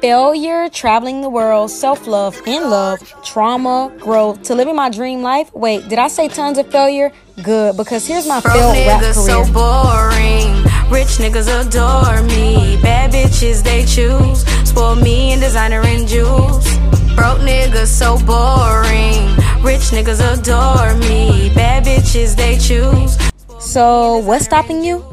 failure, traveling the world, self love, in love, trauma, growth, to living my dream life. Wait, did I say tons of failure? Good, because here's my Broke failed rap niggas career. so boring. Rich niggas adore me. Bad bitches they choose. Spoil me in designer and jewels. Broke niggas so boring. Rich niggas adore me. Bad bitches they choose. So, what's stopping you?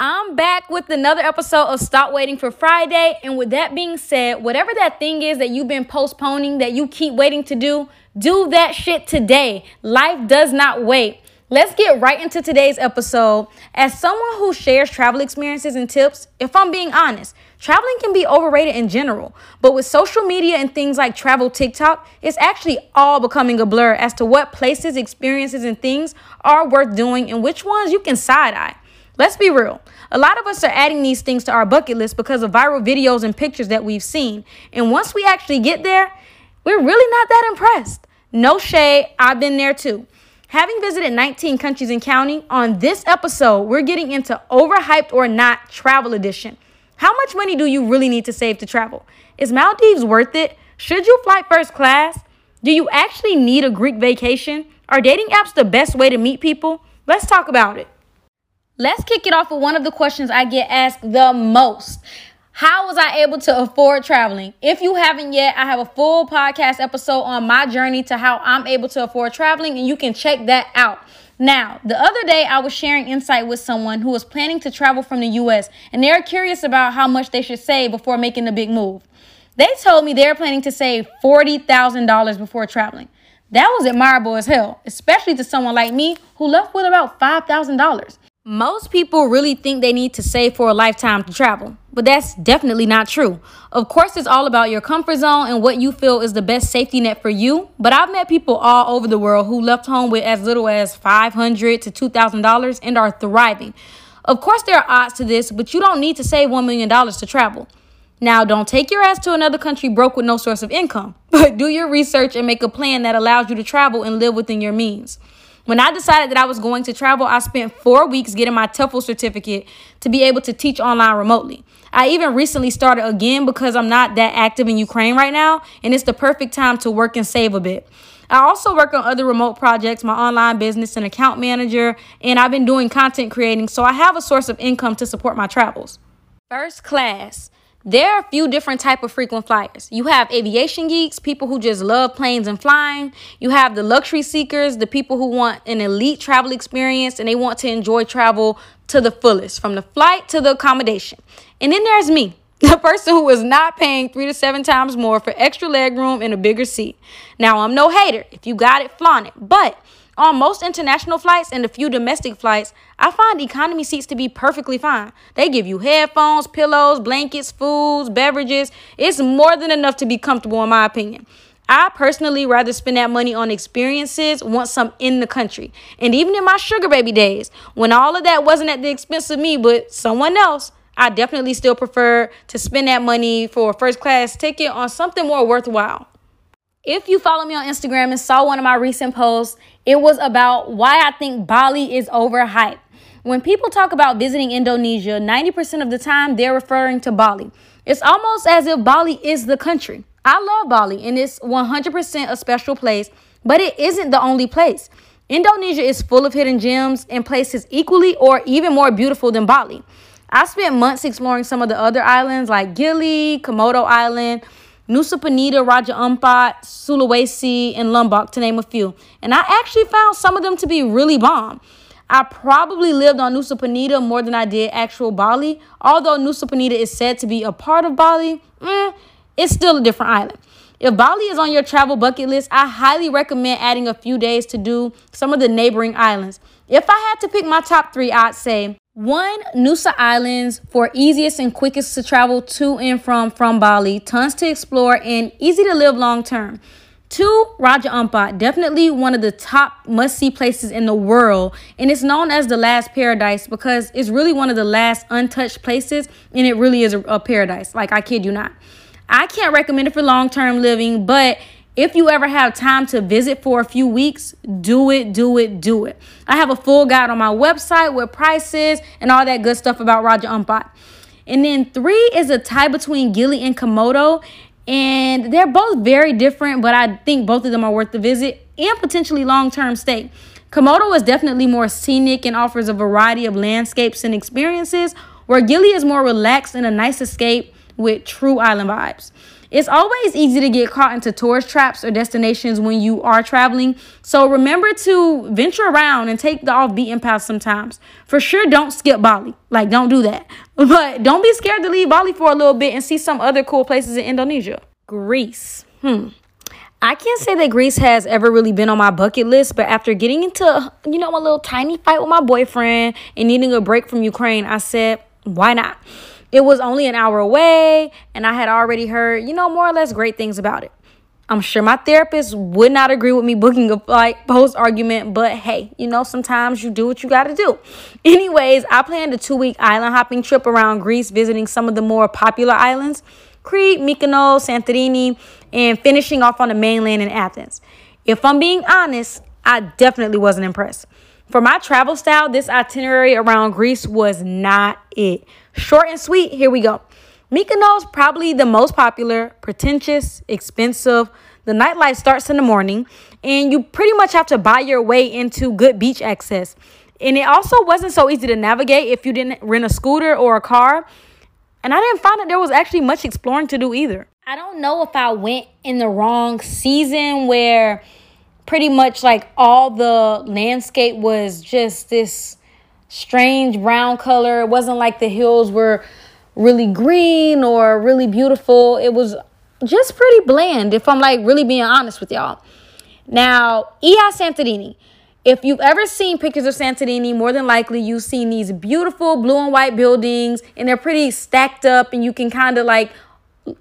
I'm back with another episode of Stop Waiting for Friday. And with that being said, whatever that thing is that you've been postponing that you keep waiting to do, do that shit today. Life does not wait. Let's get right into today's episode. As someone who shares travel experiences and tips, if I'm being honest, traveling can be overrated in general. But with social media and things like travel TikTok, it's actually all becoming a blur as to what places, experiences, and things are worth doing and which ones you can side eye. Let's be real. A lot of us are adding these things to our bucket list because of viral videos and pictures that we've seen. And once we actually get there, we're really not that impressed. No shade, I've been there too. Having visited 19 countries and counting, on this episode, we're getting into overhyped or not travel edition. How much money do you really need to save to travel? Is Maldives worth it? Should you fly first class? Do you actually need a Greek vacation? Are dating apps the best way to meet people? Let's talk about it. Let's kick it off with one of the questions I get asked the most. How was I able to afford traveling? If you haven't yet, I have a full podcast episode on my journey to how I'm able to afford traveling, and you can check that out. Now, the other day I was sharing insight with someone who was planning to travel from the US, and they're curious about how much they should save before making the big move. They told me they're planning to save $40,000 before traveling. That was admirable as hell, especially to someone like me who left with about $5,000. Most people really think they need to save for a lifetime to travel, but that's definitely not true. Of course, it's all about your comfort zone and what you feel is the best safety net for you, but I've met people all over the world who left home with as little as $500 to $2,000 and are thriving. Of course, there are odds to this, but you don't need to save $1 million to travel. Now, don't take your ass to another country broke with no source of income, but do your research and make a plan that allows you to travel and live within your means. When I decided that I was going to travel, I spent four weeks getting my TEFL certificate to be able to teach online remotely. I even recently started again because I'm not that active in Ukraine right now, and it's the perfect time to work and save a bit. I also work on other remote projects, my online business and account manager, and I've been doing content creating, so I have a source of income to support my travels. First class. There are a few different type of frequent flyers. You have aviation geeks, people who just love planes and flying. You have the luxury seekers, the people who want an elite travel experience and they want to enjoy travel to the fullest, from the flight to the accommodation. And then there's me, the person who is not paying three to seven times more for extra leg room and a bigger seat. Now, I'm no hater. If you got it, flaunt it. But on most international flights and a few domestic flights, I find economy seats to be perfectly fine. They give you headphones, pillows, blankets, foods, beverages. It's more than enough to be comfortable, in my opinion. I personally rather spend that money on experiences once I'm in the country. And even in my sugar baby days, when all of that wasn't at the expense of me, but someone else, I definitely still prefer to spend that money for a first class ticket on something more worthwhile. If you follow me on Instagram and saw one of my recent posts, it was about why I think Bali is overhyped. When people talk about visiting Indonesia, 90% of the time they're referring to Bali. It's almost as if Bali is the country. I love Bali and it's 100% a special place, but it isn't the only place. Indonesia is full of hidden gems and places equally or even more beautiful than Bali. I spent months exploring some of the other islands like Gili, Komodo Island, Nusa Penida, Raja Ampat, Sulawesi, and Lombok, to name a few. And I actually found some of them to be really bomb. I probably lived on Nusa Penida more than I did actual Bali. Although Nusa Penida is said to be a part of Bali, eh, it's still a different island. If Bali is on your travel bucket list, I highly recommend adding a few days to do some of the neighboring islands. If I had to pick my top three, I'd say one, Nusa Islands for easiest and quickest to travel to and from from Bali, tons to explore and easy to live long term. Two, Raja Ampat, definitely one of the top must see places in the world. And it's known as the last paradise because it's really one of the last untouched places. And it really is a, a paradise. Like, I kid you not. I can't recommend it for long term living, but if you ever have time to visit for a few weeks, do it, do it, do it. I have a full guide on my website with prices and all that good stuff about Raja Ampat. And then three is a tie between Gili and Komodo. And they're both very different, but I think both of them are worth the visit and potentially long term stay. Komodo is definitely more scenic and offers a variety of landscapes and experiences, where Gili is more relaxed and a nice escape with true island vibes. It's always easy to get caught into tourist traps or destinations when you are traveling. So remember to venture around and take the off beaten path sometimes. For sure, don't skip Bali. Like, don't do that. But don't be scared to leave Bali for a little bit and see some other cool places in Indonesia. Greece. Hmm. I can't say that Greece has ever really been on my bucket list, but after getting into, you know, a little tiny fight with my boyfriend and needing a break from Ukraine, I said, why not? It was only an hour away, and I had already heard, you know, more or less great things about it. I'm sure my therapist would not agree with me booking a flight post argument, but hey, you know, sometimes you do what you got to do. Anyways, I planned a two week island hopping trip around Greece, visiting some of the more popular islands Crete, Mykonos, Santorini, and finishing off on the mainland in Athens. If I'm being honest, I definitely wasn't impressed. For my travel style, this itinerary around Greece was not it. Short and sweet, here we go. Mykonos, probably the most popular, pretentious, expensive. The nightlife starts in the morning, and you pretty much have to buy your way into good beach access. And it also wasn't so easy to navigate if you didn't rent a scooter or a car. And I didn't find that there was actually much exploring to do either. I don't know if I went in the wrong season where pretty much like all the landscape was just this strange brown color. It wasn't like the hills were really green or really beautiful. It was just pretty bland, if I'm like really being honest with y'all. Now, Oia Santorini. If you've ever seen pictures of Santorini, more than likely you've seen these beautiful blue and white buildings, and they're pretty stacked up, and you can kind of like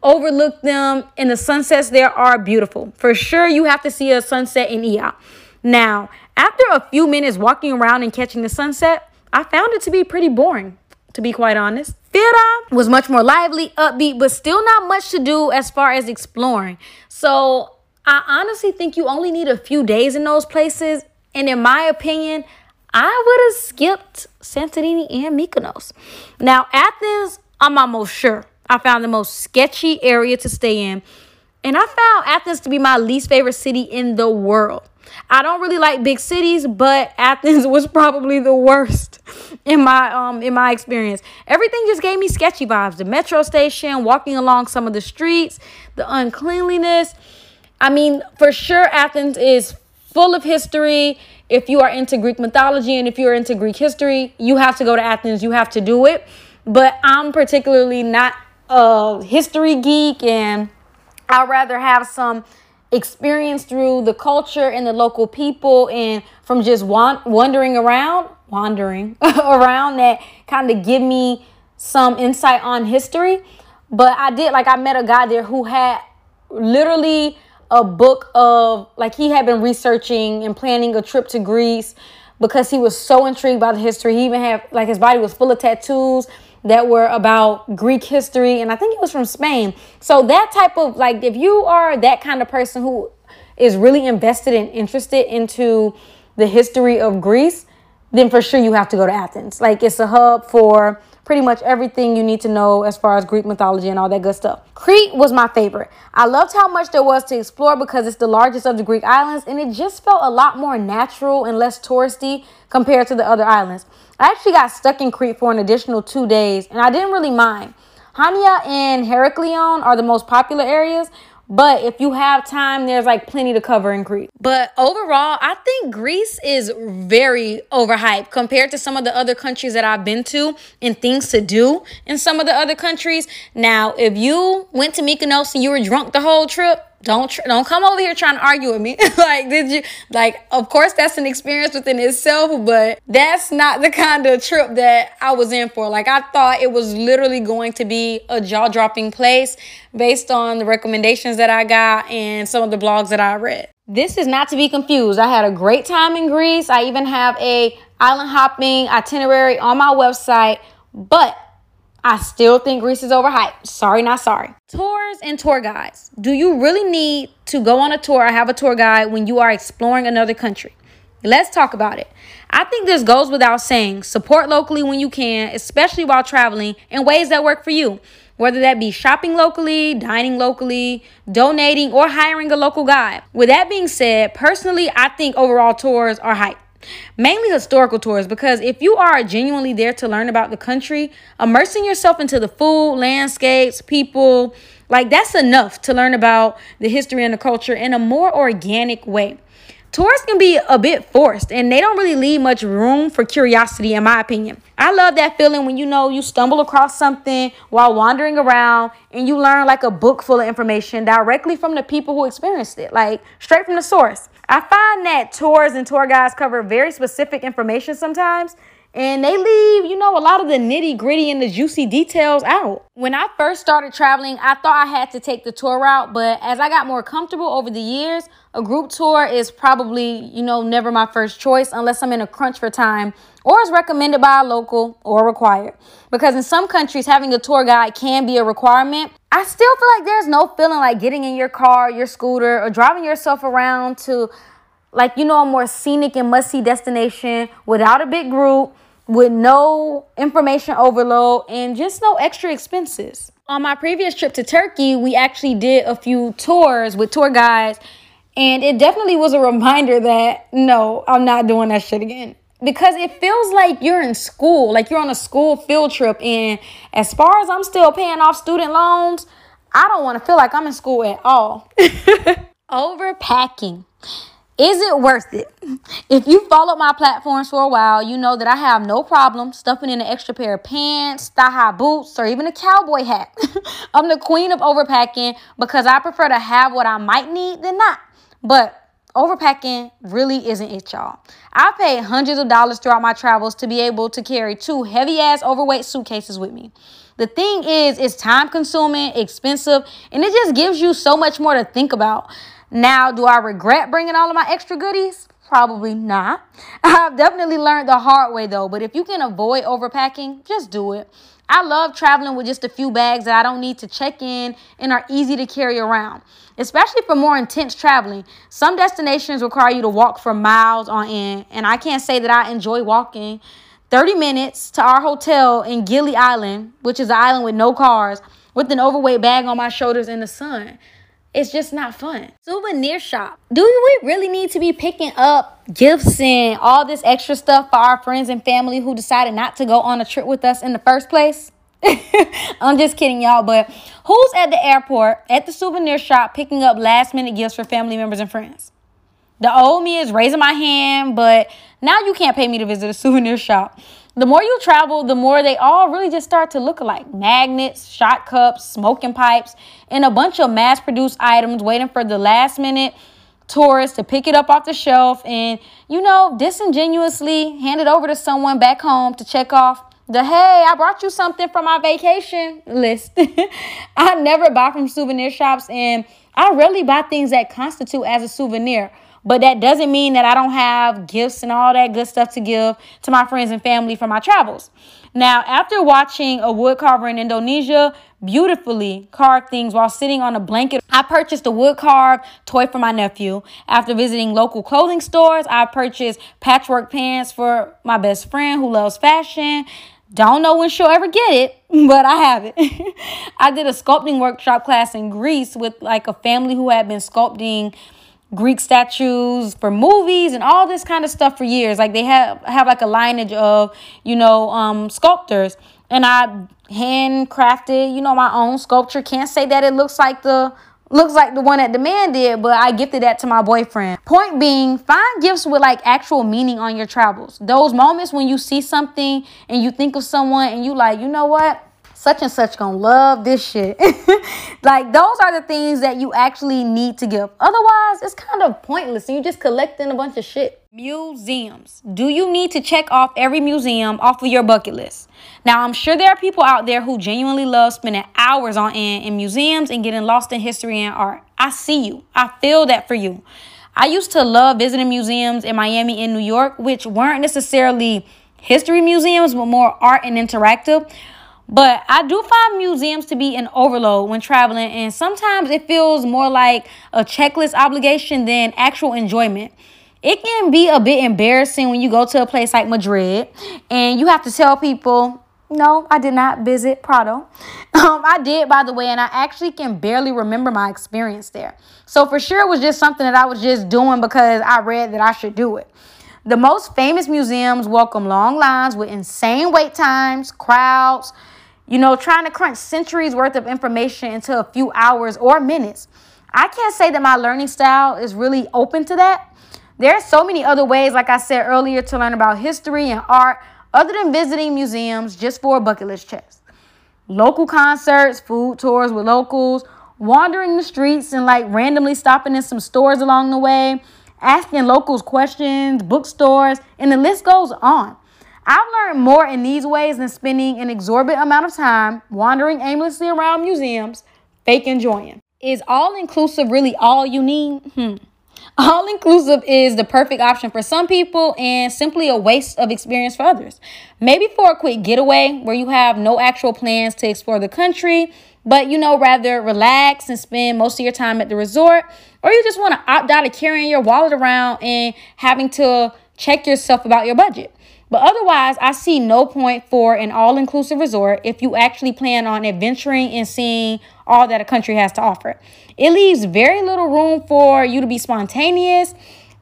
overlook them. And the sunsets there are beautiful. For sure, you have to see a sunset in Oia. Now, after a few minutes walking around and catching the sunset, I found it to be pretty boring, to be quite honest. Fira was much more lively, upbeat, but still not much to do as far as exploring. So I honestly think you only need a few days in those places. And in my opinion, I would have skipped Santorini and Mykonos. Now, Athens, I'm almost sure. I found the most sketchy area to stay in. And I found Athens to be my least favorite city in the world. I don't really like big cities, but Athens was probably the worst in my um in my experience. Everything just gave me sketchy vibes. The metro station, walking along some of the streets, the uncleanliness. I mean, for sure Athens is full of history. If you are into Greek mythology and if you're into Greek history, you have to go to Athens. You have to do it. But I'm particularly not a history geek and I'd rather have some experience through the culture and the local people and from just want, wandering around wandering around that kind of give me some insight on history. But i did like i met a guy there who had literally a book of like he had been researching and planning a trip to greece because he was so intrigued by the history. He even had like his body was full of tattoos that were about Greek history, and I think it was from Spain. So that type of like, if you are that kind of person who is really invested and interested into the history of Greece, then for sure you have to go to Athens. Like it's a hub for pretty much everything you need to know as far as Greek mythology and all that good stuff. Crete was my favorite. I loved how much there was to explore because it's the largest of the Greek islands and it just felt a lot more natural and less touristy compared to the other islands. I actually got stuck in Crete for an additional two days and I didn't really mind. Hania and Heraklion are the most popular areas, but if you have time, there's like plenty to cover in Crete. But overall, I think Greece is very overhyped compared to some of the other countries that I've been to and things to do in some of the other countries. Now, if you went to Mykonos and you were drunk the whole trip, don't tr- don't come over here trying to argue with me. like, did you like? Of course, that's an experience within itself, but that's not the kind of trip that I was in for. Like, I thought it was literally going to be a jaw dropping place based on the recommendations that I got and some of the blogs that I read. This is not to be confused. I had a great time in Greece. I even have a island hopping itinerary on my website, but I still think Greece is overhyped. Sorry, not sorry. Tours and tour guides. Do you really need to go on a tour or have a tour guide when you are exploring another country? Let's talk about it. I think this goes without saying. Support locally when you can, especially while traveling in ways that work for you. Whether that be shopping locally, dining locally, donating, or hiring a local guide. With that being said, personally, I think overall tours are hype. Mainly historical tours because if you are genuinely there to learn about the country, immersing yourself into the food, landscapes, people, like that's enough to learn about the history and the culture in a more organic way. Tours can be a bit forced and they don't really leave much room for curiosity, in my opinion. I love that feeling when you know you stumble across something while wandering around and you learn like a book full of information directly from the people who experienced it, like straight from the source. I find that tours and tour guides cover very specific information sometimes and they leave, you know, a lot of the nitty gritty and the juicy details out. When I first started traveling, I thought I had to take the tour route, but as I got more comfortable over the years, a group tour is probably, you know, never my first choice unless I'm in a crunch for time or is recommended by a local or required. Because in some countries, having a tour guide can be a requirement. I still feel like there's no feeling like getting in your car, your scooter, or driving yourself around to like you know a more scenic and must see destination without a big group with no information overload and just no extra expenses. On my previous trip to Turkey, we actually did a few tours with tour guides, and it definitely was a reminder that no, I'm not doing that shit again. Because it feels like you're in school, like you're on a school field trip, and as far as I'm still paying off student loans, I don't want to feel like I'm in school at all. Overpacking. Is it worth it? If you followed my platforms for a while, you know that I have no problem stuffing in an extra pair of pants, thigh high boots, or even a cowboy hat. I'm the queen of overpacking because I prefer to have what I might need than not. But overpacking really isn't it, y'all. I paid hundreds of dollars throughout my travels to be able to carry two heavy ass overweight suitcases with me. The thing is, it's time consuming, expensive, and it just gives you so much more to think about. Now, do I regret bringing all of my extra goodies? Probably not. I've definitely learned the hard way though, but if you can avoid overpacking, just do it. I love traveling with just a few bags that I don't need to check in and are easy to carry around, especially for more intense traveling. Some destinations require you to walk for miles on end, and I can't say that I enjoy walking 30 minutes to our hotel in Gili Island, which is an island with no cars, with an overweight bag on my shoulders in the sun it's just not fun. Souvenir shop. Do we really need to be picking up gifts and all this extra stuff for our friends and family who decided not to go on a trip with us in the first place? I'm just kidding, y'all. But who's at the airport, at the souvenir shop, picking up last minute gifts for family members and friends? The old me is raising my hand, but now you can't pay me to visit a souvenir shop. The more you travel, the more they all really just start to look alike. Magnets, shot cups, smoking pipes, and a bunch of mass produced items waiting for the last minute tourist to pick it up off the shelf and, you know, disingenuously hand it over to someone back home to check off the hey, I brought you something from my vacation list. I never buy from souvenir shops and I rarely buy things that constitute as a souvenir. But that doesn't mean that I don't have gifts and all that good stuff to give to my friends and family for my travels. Now, after watching a wood carver in Indonesia beautifully carve things while sitting on a blanket, I purchased a wood carved toy for my nephew. After visiting local clothing stores, I purchased patchwork pants for my best friend who loves fashion. Don't know when she'll ever get it, but I have it. I did a sculpting workshop class in Greece with like a family who had been sculpting Greek statues for movies and all this kind of stuff for years. Like they have have like a lineage of, you know, um, sculptors. And I handcrafted, you know, my own sculpture. Can't say that it looks like the looks like the one that the man did, but I gifted that to my boyfriend. Point being, find gifts with like actual meaning on your travels. Those moments when you see something and you think of someone and you like, you know what? Such and such gonna love this shit. like those are the things that you actually need to give. Otherwise, it's kind of pointless and you're just collecting a bunch of shit. Museums. Do you need to check off every museum off of your bucket list? Now, I'm sure there are people out there who genuinely love spending hours on end in museums and getting lost in history and art. I see you. I feel that for you. I used to love visiting museums in Miami and New York, which weren't necessarily history museums, but more art and interactive. But I do find museums to be an overload when traveling, and sometimes it feels more like a checklist obligation than actual enjoyment. it can be a bit embarrassing when you go to a place like Madrid and you have to tell people, no, I did not visit Prado. Um, I did, by the way, and I actually can barely remember my experience there. So for sure, it was just something that I was just doing because I read that I should do it. The most famous museums welcome long lines with insane wait times, crowds, you know, trying to crunch centuries worth of information into a few hours or minutes. I can't say that my learning style is really open to that. There are so many other ways, like I said earlier, to learn about history and art other than visiting museums just for a bucket list check. Local concerts, food tours with locals, wandering the streets and like randomly stopping in some stores along the way, asking locals questions, bookstores, and the list goes on. I've learned more in these ways than spending an exorbitant amount of time wandering aimlessly around museums, fake enjoying. Is all inclusive really all you need? Hmm. All inclusive is the perfect option for some people and simply a waste of experience for others. Maybe for a quick getaway where you have no actual plans to explore the country, but you know, rather relax and spend most of your time at the resort, or you just want to opt out of carrying your wallet around and having to check yourself about your budget. But otherwise, I see no point for an all inclusive resort if you actually plan on adventuring and seeing all that a country has to offer. It leaves very little room for you to be spontaneous,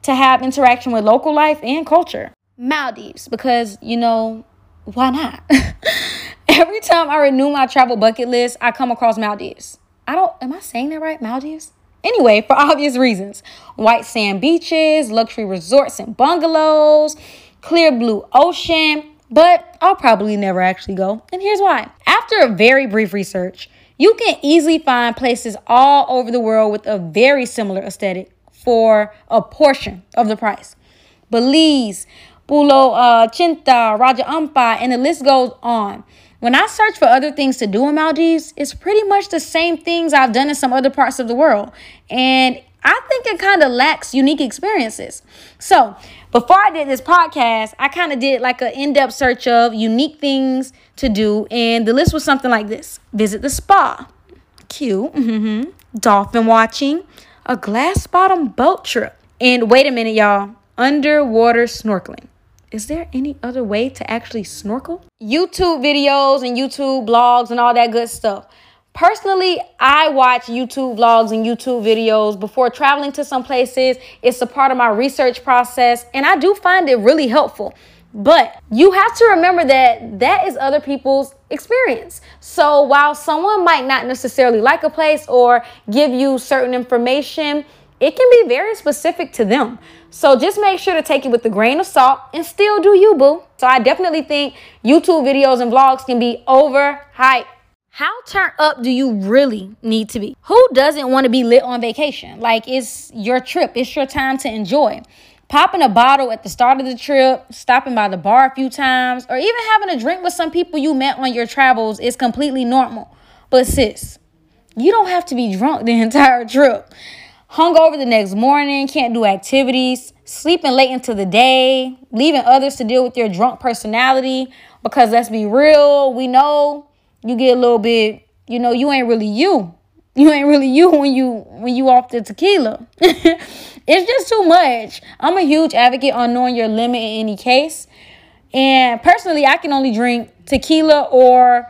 to have interaction with local life and culture. Maldives, because, you know, why not? Every time I renew my travel bucket list, I come across Maldives. I don't, am I saying that right? Maldives? Anyway, for obvious reasons white sand beaches, luxury resorts and bungalows clear blue ocean, but I'll probably never actually go. And here's why. After a very brief research, you can easily find places all over the world with a very similar aesthetic for a portion of the price. Belize, Pulau uh, Cinta, Raja Ampat, and the list goes on. When I search for other things to do in Maldives, it's pretty much the same things I've done in some other parts of the world. And I think it kind of lacks unique experiences. So, before I did this podcast, I kind of did like an in depth search of unique things to do, and the list was something like this visit the spa, cute, mm-hmm. dolphin watching, a glass bottom boat trip, and wait a minute, y'all, underwater snorkeling. Is there any other way to actually snorkel? YouTube videos and YouTube blogs and all that good stuff. Personally, I watch YouTube vlogs and YouTube videos before traveling to some places. It's a part of my research process, and I do find it really helpful. But you have to remember that that is other people's experience. So while someone might not necessarily like a place or give you certain information, it can be very specific to them. So just make sure to take it with a grain of salt and still do you, boo. So I definitely think YouTube videos and vlogs can be overhyped. How turned up do you really need to be? Who doesn't want to be lit on vacation? Like it's your trip, it's your time to enjoy. Popping a bottle at the start of the trip, stopping by the bar a few times, or even having a drink with some people you met on your travels is completely normal. But sis, you don't have to be drunk the entire trip. Hungover the next morning, can't do activities, sleeping late into the day, leaving others to deal with your drunk personality. Because let's be real, we know you get a little bit, you know, you ain't really you. You ain't really you when you when you off the tequila. it's just too much. I'm a huge advocate on knowing your limit in any case. And personally, I can only drink tequila or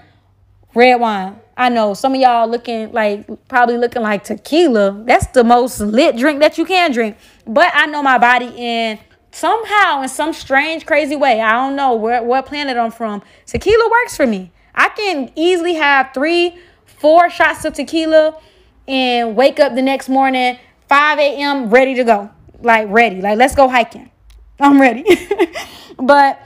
red wine. I know some of y'all looking like probably looking like tequila. That's the most lit drink that you can drink. But I know my body and somehow in some strange crazy way, I don't know where what planet I'm from. Tequila works for me. I can easily have three, four shots of tequila and wake up the next morning, 5 a.m., ready to go. Like, ready. Like, let's go hiking. I'm ready. but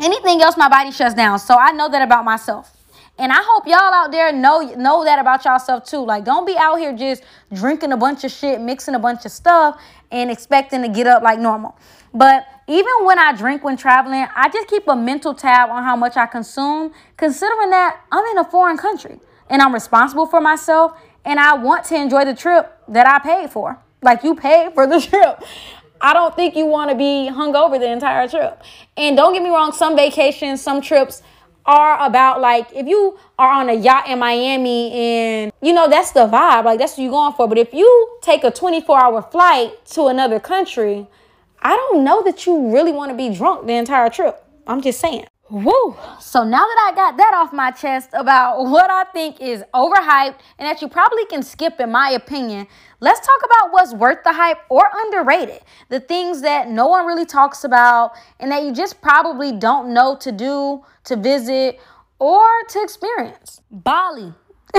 anything else, my body shuts down. So I know that about myself. And I hope y'all out there know know that about yourself too. Like, don't be out here just drinking a bunch of shit, mixing a bunch of stuff, and expecting to get up like normal. But even when I drink when traveling, I just keep a mental tab on how much I consume, considering that I'm in a foreign country and I'm responsible for myself and I want to enjoy the trip that I paid for. Like you paid for the trip. I don't think you want to be hung over the entire trip. And don't get me wrong, some vacations, some trips are about like if you are on a yacht in Miami and you know that's the vibe, like that's what you're going for. But if you take a 24 hour flight to another country, I don't know that you really want to be drunk the entire trip. I'm just saying. Woo! So now that I got that off my chest about what I think is overhyped and that you probably can skip, in my opinion, let's talk about what's worth the hype or underrated. The things that no one really talks about and that you just probably don't know to do, to visit, or to experience. Bali.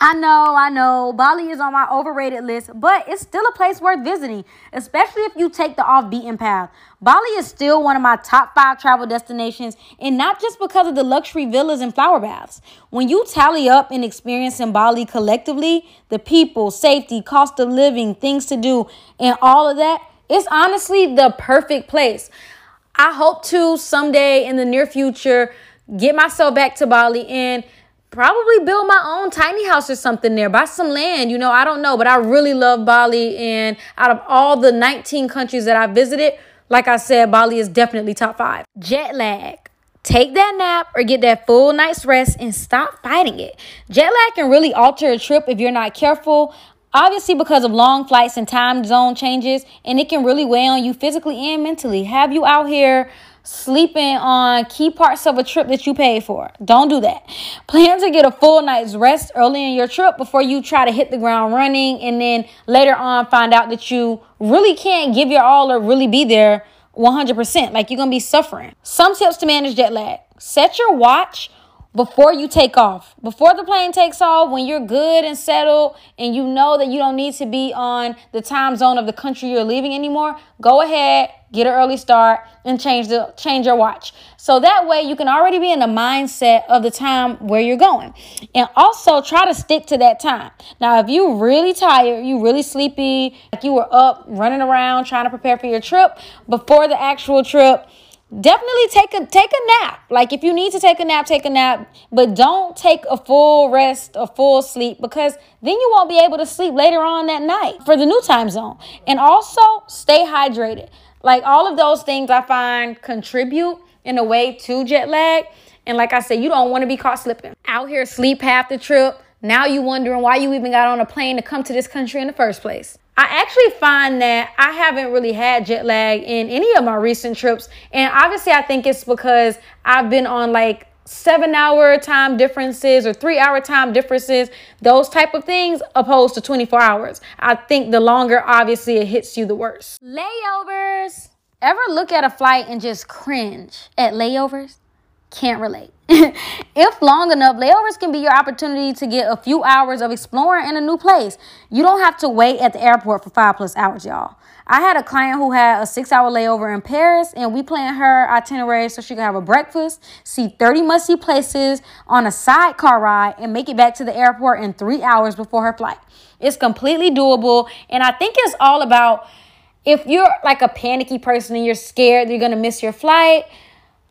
I know, I know. Bali is on my overrated list, but it's still a place worth visiting, especially if you take the off beaten path. Bali is still one of my top five travel destinations, and not just because of the luxury villas and flower baths. When you tally up and experience in Bali collectively, the people, safety, cost of living, things to do, and all of that, it's honestly the perfect place. I hope to someday in the near future get myself back to Bali and probably build my own tiny house or something there, buy some land. You know, I don't know, but I really love Bali. And out of all the 19 countries that I visited, like I said, Bali is definitely top five. Jet lag. Take that nap or get that full night's rest and stop fighting it. Jet lag can really alter a trip if you're not careful. Obviously, because of long flights and time zone changes, and it can really weigh on you physically and mentally. Have you out here sleeping on key parts of a trip that you paid for. Don't do that. Plan to get a full night's rest early in your trip before you try to hit the ground running and then later on find out that you really can't give your all or really be there 100%. Like you're going to be suffering. Some tips to manage jet lag. Set your watch before you take off. Before the plane takes off, when you're good and settled and you know that you don't need to be on the time zone of the country you're leaving anymore, go ahead, get an early start and change the change your watch. So that way you can already be in the mindset of the time where you're going. And also try to stick to that time. Now, if you're really tired, you really sleepy, like you were up running around trying to prepare for your trip before the actual trip, definitely take a take a nap. Like if you need to take a nap, take a nap, but don't take a full rest, a full sleep because then you won't be able to sleep later on that night for the new time zone. And also stay hydrated. Like all of those things I find contribute in a way to jet lag. And like I said, you don't want to be caught slipping. Out here sleep half the trip. Now you wondering why you even got on a plane to come to this country in the first place. I actually find that I haven't really had jet lag in any of my recent trips. And obviously, I think it's because I've been on like seven hour time differences or three hour time differences, those type of things, opposed to 24 hours. I think the longer, obviously, it hits you the worse. Layovers. Ever look at a flight and just cringe at layovers? Can't relate. if long enough, layovers can be your opportunity to get a few hours of exploring in a new place. You don't have to wait at the airport for five plus hours, y'all. I had a client who had a six hour layover in Paris, and we planned her itinerary so she could have a breakfast, see 30 must see places on a sidecar ride, and make it back to the airport in three hours before her flight. It's completely doable, and I think it's all about if you're like a panicky person and you're scared you're gonna miss your flight.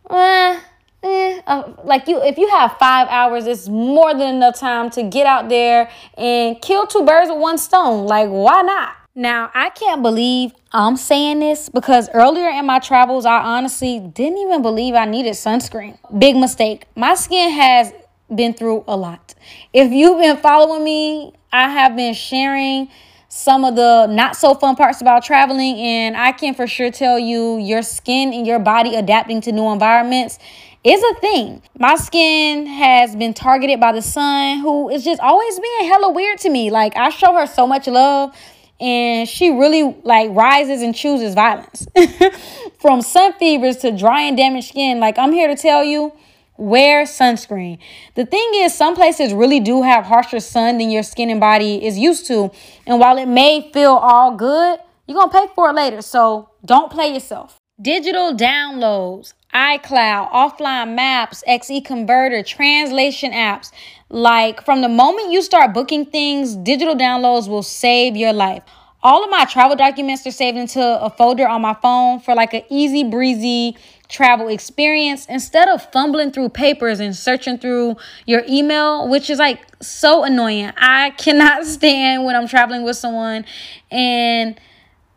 Eh, eh, uh, like you if you have five hours it's more than enough time to get out there and kill two birds with one stone like why not now i can't believe i'm saying this because earlier in my travels i honestly didn't even believe i needed sunscreen big mistake my skin has been through a lot if you've been following me i have been sharing some of the not so fun parts about traveling and i can for sure tell you your skin and your body adapting to new environments is a thing. My skin has been targeted by the sun, who is just always being hella weird to me. Like I show her so much love, and she really like rises and chooses violence. From sun fevers to dry and damaged skin, like I'm here to tell you, wear sunscreen. The thing is, some places really do have harsher sun than your skin and body is used to, and while it may feel all good, you're gonna pay for it later. So don't play yourself. Digital downloads iCloud, offline maps, XE converter, translation apps. Like from the moment you start booking things, digital downloads will save your life. All of my travel documents are saved into a folder on my phone for like an easy breezy travel experience instead of fumbling through papers and searching through your email, which is like so annoying. I cannot stand when I'm traveling with someone and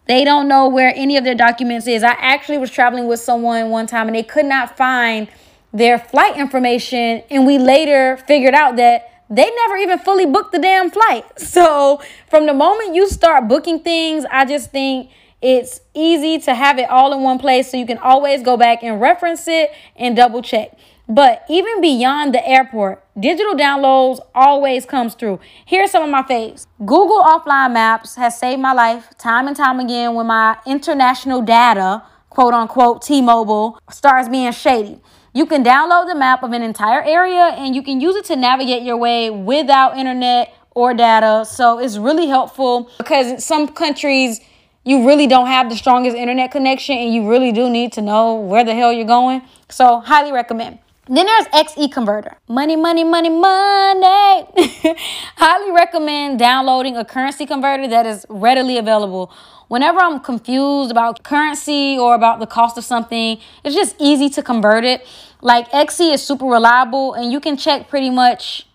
they don't know where any of their documents is. I actually was traveling with someone one time and they could not find their flight information. And we later figured out that they never even fully booked the damn flight. So from the moment you start booking things, I just think It's easy to have it all in one place so you can always go back and reference it and double check. But even beyond the airport, digital downloads always comes through. Here's some of my faves. Google Offline Maps has saved my life time and time again when my international data, quote unquote, T-Mobile, starts being shady. You can download the map of an entire area and you can use it to navigate your way without internet or data. So it's really helpful because in some countries you really don't have the strongest internet connection and you really do need to know where the hell you're going. So highly recommend. Then there's XE Converter. Money, money, money, money. Highly recommend downloading a currency converter that is readily available. Whenever I'm confused about currency or about the cost of something, it's just easy to convert it. Like XE is super reliable and you can check pretty much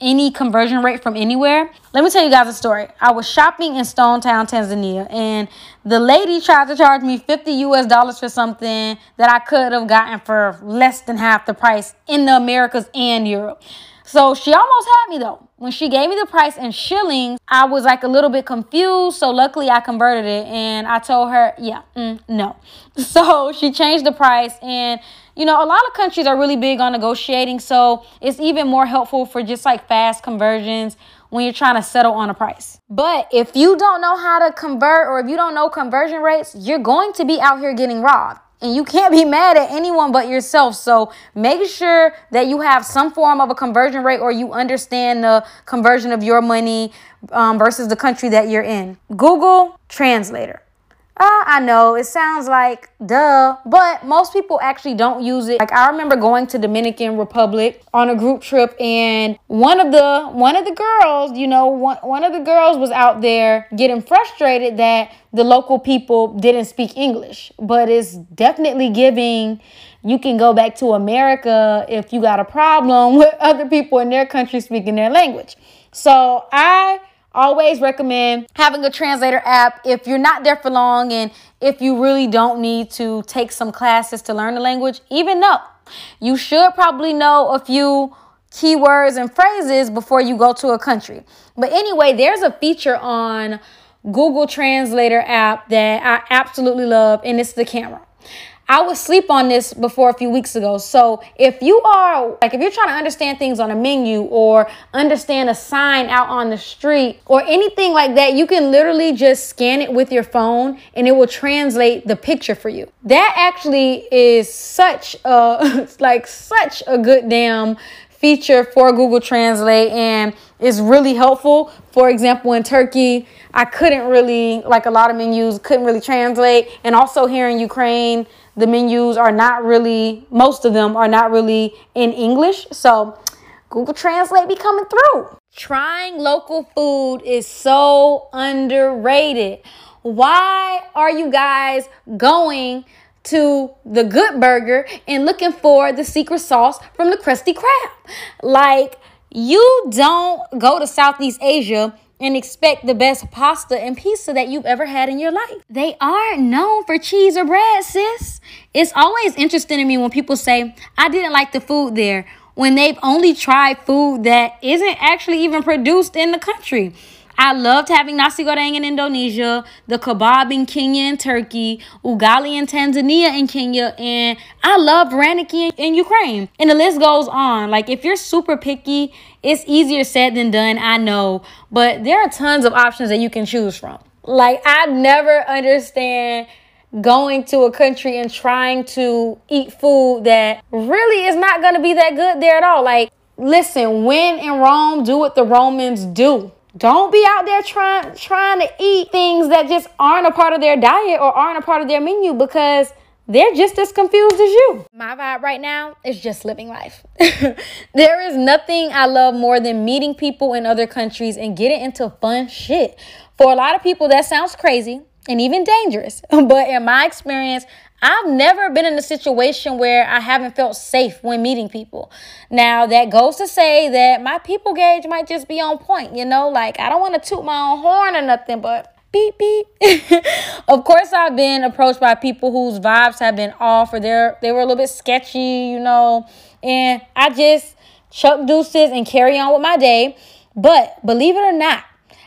any conversion rate from anywhere. Let me tell you guys a story. I was shopping in Stone Town, Tanzania, and the lady tried to charge me 50 US dollars for something that I could have gotten for less than half the price in the Americas and Europe. So she almost had me though. When she gave me the price in shillings, I was like a little bit confused. So luckily I converted it and I told her, yeah, mm, no. So she changed the price and you know, a lot of countries are really big on negotiating. So it's even more helpful for just like fast conversions when you're trying to settle on a price. But if you don't know how to convert or if you don't know conversion rates, you're going to be out here getting robbed. And you can't be mad at anyone but yourself. So make sure that you have some form of a conversion rate or you understand the conversion of your money um, versus the country that you're in. Google Translator. Uh, I know it sounds like duh, but most people actually don't use it. Like I remember going to Dominican Republic on a group trip and one of the one of the girls, you know, one, one of the girls was out there getting frustrated that the local people didn't speak English, but it's definitely giving you can go back to America if you got a problem with other people in their country speaking their language. So I always recommend having a translator app if you're not there for long and if you really don't need to take some classes to learn the language, even though you should probably know a few keywords and phrases before you go to a country. But anyway, there's a feature on Google Translator app that I absolutely love, and it's the camera. I was sleep on this before a few weeks ago. So if you are like if you're trying to understand things on a menu or understand a sign out on the street or anything like that, you can literally just scan it with your phone and it will translate the picture for you. That actually is such a like such a good damn feature for Google Translate and is really helpful. For example, in Turkey, I couldn't really like a lot of menus couldn't really translate and also here in Ukraine the menus are not really, most of them are not really in English. So Google Translate be coming through. Trying local food is so underrated. Why are you guys going to the good burger and looking for the secret sauce from the Krusty Krab? Like, you don't go to Southeast Asia and expect the best pasta and pizza that you've ever had in your life. They aren't known for cheese or bread, sis. It's always interesting to me when people say, I didn't like the food there, when they've only tried food that isn't actually even produced in the country. I loved having nasi goreng in Indonesia, the kebab in Kenya and Turkey, ugali in Tanzania and Kenya, and I love raniki in Ukraine. And the list goes on. Like if you're super picky, it's easier said than done, I know, but there are tons of options that you can choose from. Like I never understand going to a country and trying to eat food that really is not going to be that good there at all. Like listen, when in Rome, do what the Romans do. Don't be out there trying trying to eat things that just aren't a part of their diet or aren't a part of their menu because they're just as confused as you. My vibe right now is just living life. there is nothing I love more than meeting people in other countries and getting into fun shit. For a lot of people, that sounds crazy and even dangerous. But in my experience, I've never been in a situation where I haven't felt safe when meeting people. Now, that goes to say that my people gauge might just be on point, you know? Like, I don't want to toot my own horn or nothing, but beep, beep. of course, I've been approached by people whose vibes have been off or they're, they were a little bit sketchy, you know? And I just chuck deuces and carry on with my day. But believe it or not,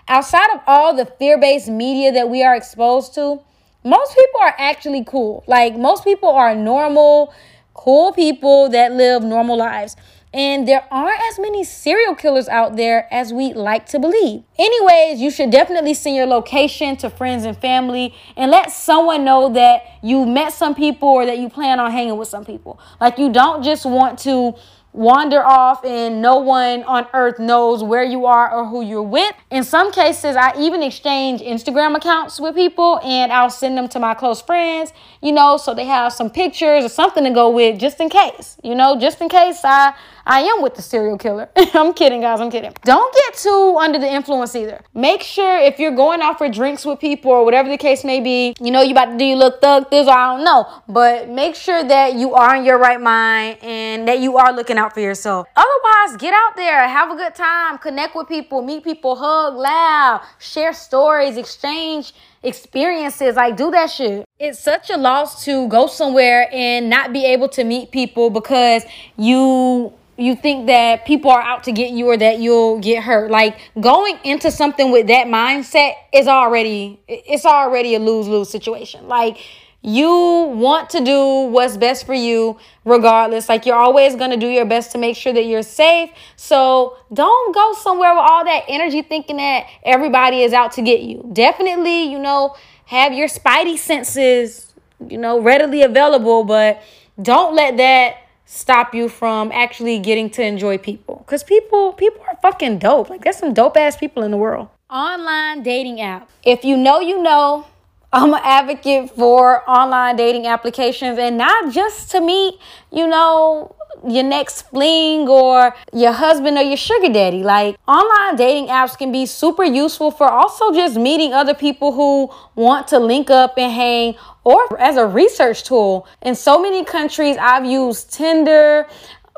outside of all the fear based media that we are exposed to, Most people are actually cool. Like, most people are normal, cool people that live normal lives. And there aren't as many serial killers out there as we like to believe. Anyways, you should definitely send your location to friends and family and let someone know that you met some people or that you plan on hanging with some people. Like, you don't just want to wander off and no one on earth knows where you are or who you're with. In some cases, I even exchange Instagram accounts with people and I'll send them to my close friends, you know, so they have some pictures or something to go with just in case, you know, just in case I I am with the serial killer. I'm kidding, guys. I'm kidding. Don't get too under the influence either. Make sure if you're going out for drinks with people or whatever the case may be, you know, you about to do your little thug this I don't know, but make sure that you are in your right mind and that you are looking out for yourself. Otherwise, get out there, have a good time, connect with people, meet people, hug, laugh, share stories, exchange experiences. Like, do that shit. It's such a loss to go somewhere and not be able to meet people because you you think that people are out to get you or that you'll get hurt. Like going into something with that mindset is already it's already a lose-lose situation. Like you want to do what's best for you regardless. Like you're always going to do your best to make sure that you're safe. So don't go somewhere with all that energy thinking that everybody is out to get you. Definitely, you know, have your spidey senses, you know, readily available, but don't let that stop you from actually getting to enjoy people because people people are fucking dope like there's some dope ass people in the world online dating app if you know you know i'm an advocate for online dating applications and not just to meet you know your next fling or your husband or your sugar daddy. Like online dating apps can be super useful for also just meeting other people who want to link up and hang or as a research tool. In so many countries, I've used Tinder,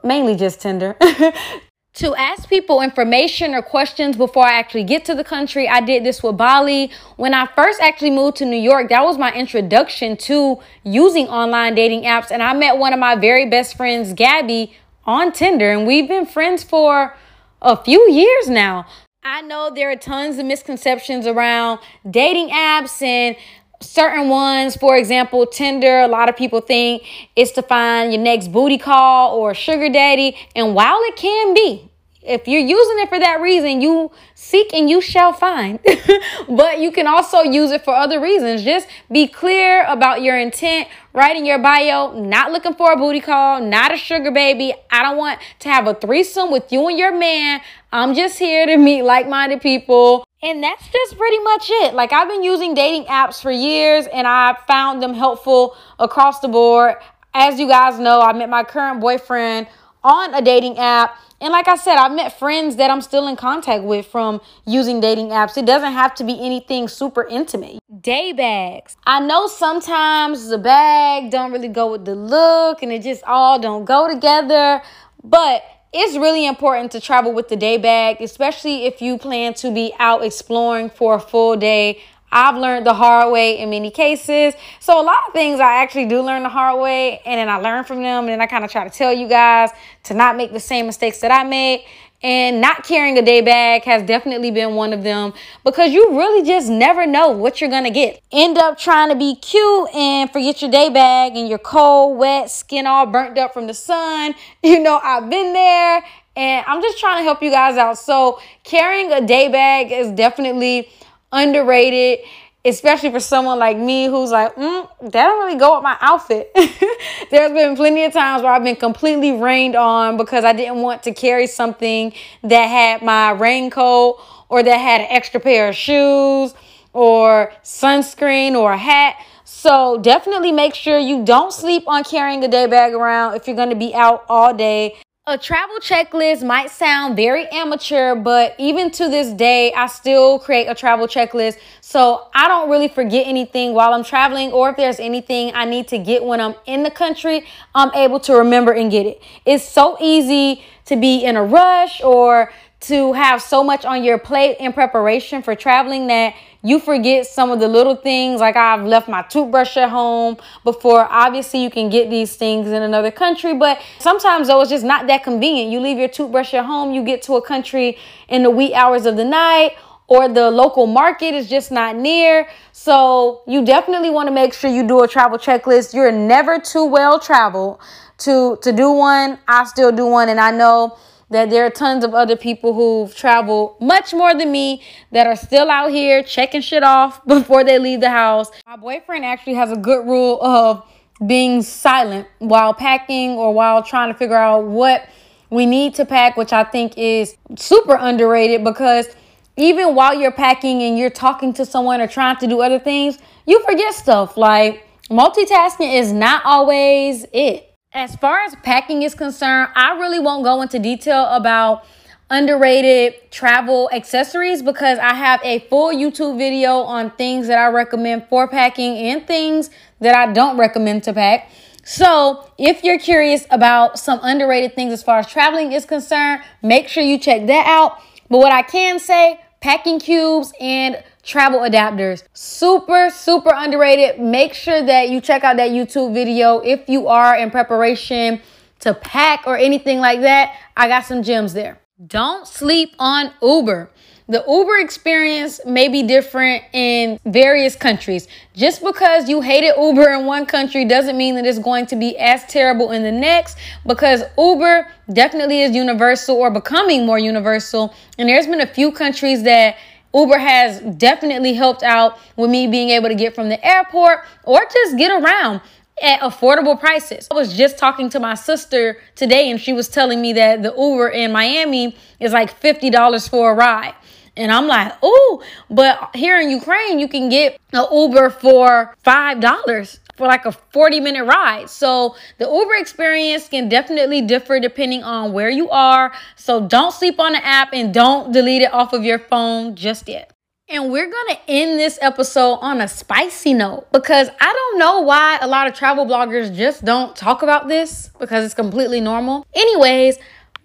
mainly just Tinder. to ask people information or questions before I actually get to the country. I did this with Bali. When I first actually moved to New York, that was my introduction to using online dating apps. And I met one of my very best friends, Gabby, on Tinder. And we've been friends for a few years now. I know there are tons of misconceptions around dating apps and certain ones, for example, Tinder, a lot of people think it's to find your next booty call or sugar daddy. And while it can be, if you're using it for that reason, you seek and you shall find. but you can also use it for other reasons. Just be clear about your intent. Write in your bio, not looking for a booty call, not a sugar baby. I don't want to have a threesome with you and your man. I'm just here to meet like minded people. And that's just pretty much it. Like, I've been using dating apps for years and I found them helpful across the board. As you guys know, I met my current boyfriend on a dating app. And like I said, I've met friends that I'm still in contact with from using dating apps. It doesn't have to be anything super intimate. Day bags. I know sometimes the bag don't really go with the look and it just all don't go together, but it's really important to travel with the day bag, especially if you plan to be out exploring for a full day. I've learned the hard way in many cases. So a lot of things I actually do learn the hard way and then I learn from them and then I kind of try to tell you guys to not make the same mistakes that I made. And not carrying a day bag has definitely been one of them because you really just never know what you're to get. End up trying to be cute and forget your day bag and you're cold, wet, skin all burnt up from the sun. You know, I've been there and I'm just trying to help you guys out. So, carrying a day bag is definitely underrated especially for someone like me who's like, mm, that don't really go with my outfit. There's been plenty of times where I've been completely rained on because I didn't want to carry something that had my raincoat or that had an extra pair of shoes or sunscreen or a hat. So definitely make sure you don't sleep on carrying a day bag around if you're going to be out all day. A travel checklist might sound very amateur, but even to this day, I still create a travel checklist so I don't really forget anything while I'm traveling, or if there's anything I need to get when I'm in the country, I'm able to remember and get it. It's so easy to be in a rush or to have so much on your plate in preparation for traveling that you forget some of the little things like I've left my toothbrush at home before. Obviously, you can get these things in another country, but sometimes though it's just not that convenient. You leave your toothbrush at home, you get to a country in the wee hours of the night or the local market is just not near. So you definitely want to make sure you do a travel checklist. You're never too well traveled to to do one. I still do one and I know that there are tons of other people who've traveled much more than me that are still out here checking shit off before they leave the house. My boyfriend actually has a good rule of being silent while packing or while trying to figure out what we need to pack, which I think is super underrated because even while you're packing and you're talking to someone or trying to do other things, you forget stuff. Like multitasking is not always it. As far as packing is concerned, I really won't go into detail about underrated travel accessories because I have a full YouTube video on things that I recommend for packing and things that I don't recommend to pack. So, if you're curious about some underrated things as far as traveling is concerned, make sure you check that out. But what I can say, packing cubes and travel adapters, super, super underrated. Make sure that you check out that YouTube video if you are in preparation to pack or anything like that. I got some gems there. Don't sleep on Uber. The Uber experience may be different in various countries. Just because you hated Uber in one country doesn't mean that it's going to be as terrible in the next because Uber definitely is universal or becoming more universal. And there's been a few countries that Uber has definitely helped out with me being able to get from the airport or just get around at affordable prices. I was just talking to my sister today and she was telling me that the Uber in Miami is like $50 for a ride. And I'm like, oh, but here in Ukraine, you can get an Uber for $5 for like a 40 minute ride. So the Uber experience can definitely differ depending on where you are. So don't sleep on the app and don't delete it off of your phone just yet. And we're going to end this episode on a spicy note because I don't know why a lot of travel bloggers just don't talk about this because it's completely normal. Anyways,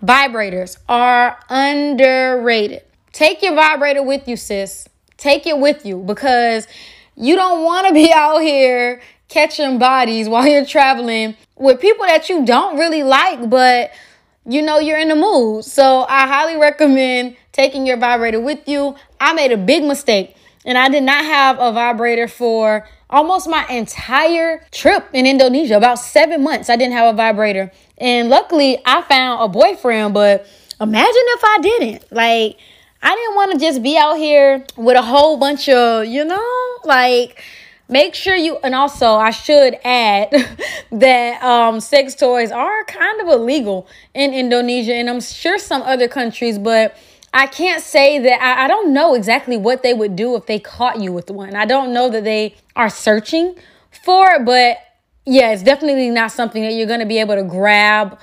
vibrators are underrated. Take your vibrator with you, sis. Take it with you because you don't want to be out here catching bodies while you're traveling with people that you don't really like, but you know you're in the mood. So I highly recommend taking your vibrator with you. I made a big mistake and I did not have a vibrator for almost my entire trip in Indonesia, about seven months. I didn't have a vibrator. And luckily, I found a boyfriend, but imagine if I didn't. Like, I didn't want to just be out here with a whole bunch of, you know, like make sure you and also I should add that um sex toys are kind of illegal in Indonesia and I'm sure some other countries, but I can't say that I, I don't know exactly what they would do if they caught you with one. I don't know that they are searching for it, but yeah, it's definitely not something that you're going to be able to grab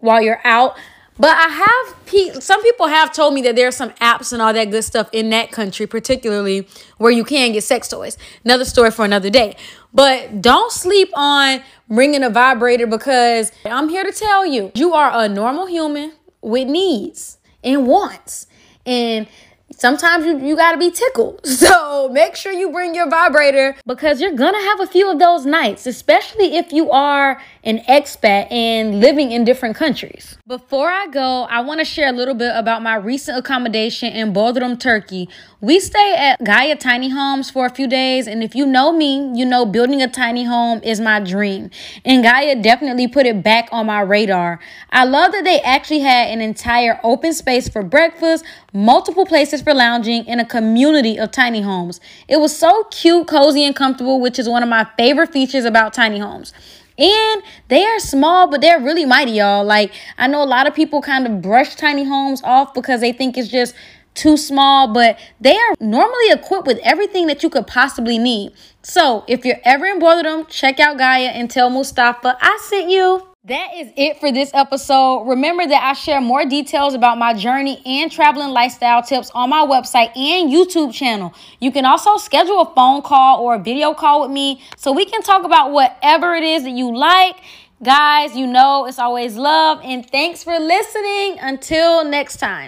while you're out. But I have pe- some people have told me that there are some apps and all that good stuff in that country, particularly where you can get sex toys. Another story for another day. But don't sleep on bringing a vibrator because I'm here to tell you, you are a normal human with needs and wants. And sometimes you, you got to be tickled. So make sure you bring your vibrator because you're to have a few of those nights, especially if you are an expat and living in different countries. Before I go, I want to share a little bit about my recent accommodation in Bodrum, Turkey. We stay at Gaia Tiny Homes for a few days, and if you know me, you know building a tiny home is my dream. And Gaia definitely put it back on my radar. I love that they actually had an entire open space for breakfast, multiple places for lounging, and a community of tiny homes. It was so cute, cozy, and comfortable, which is one of my favorite features about tiny homes. And they are small, but they're really mighty, y'all. Like, I know a lot of people kind of brush tiny homes off because they think it's just too small, but they are normally equipped with everything that you could possibly need. So, if you're ever in Bodrum, check out Gaia and tell Mustafa I sent you. That is it for this episode. Remember that I share more details about my journey and traveling lifestyle tips on my website and YouTube channel. You can also schedule a phone call or a video call with me so we can talk about whatever it is that you like. Guys, you know it's always love and thanks for listening. Until next time.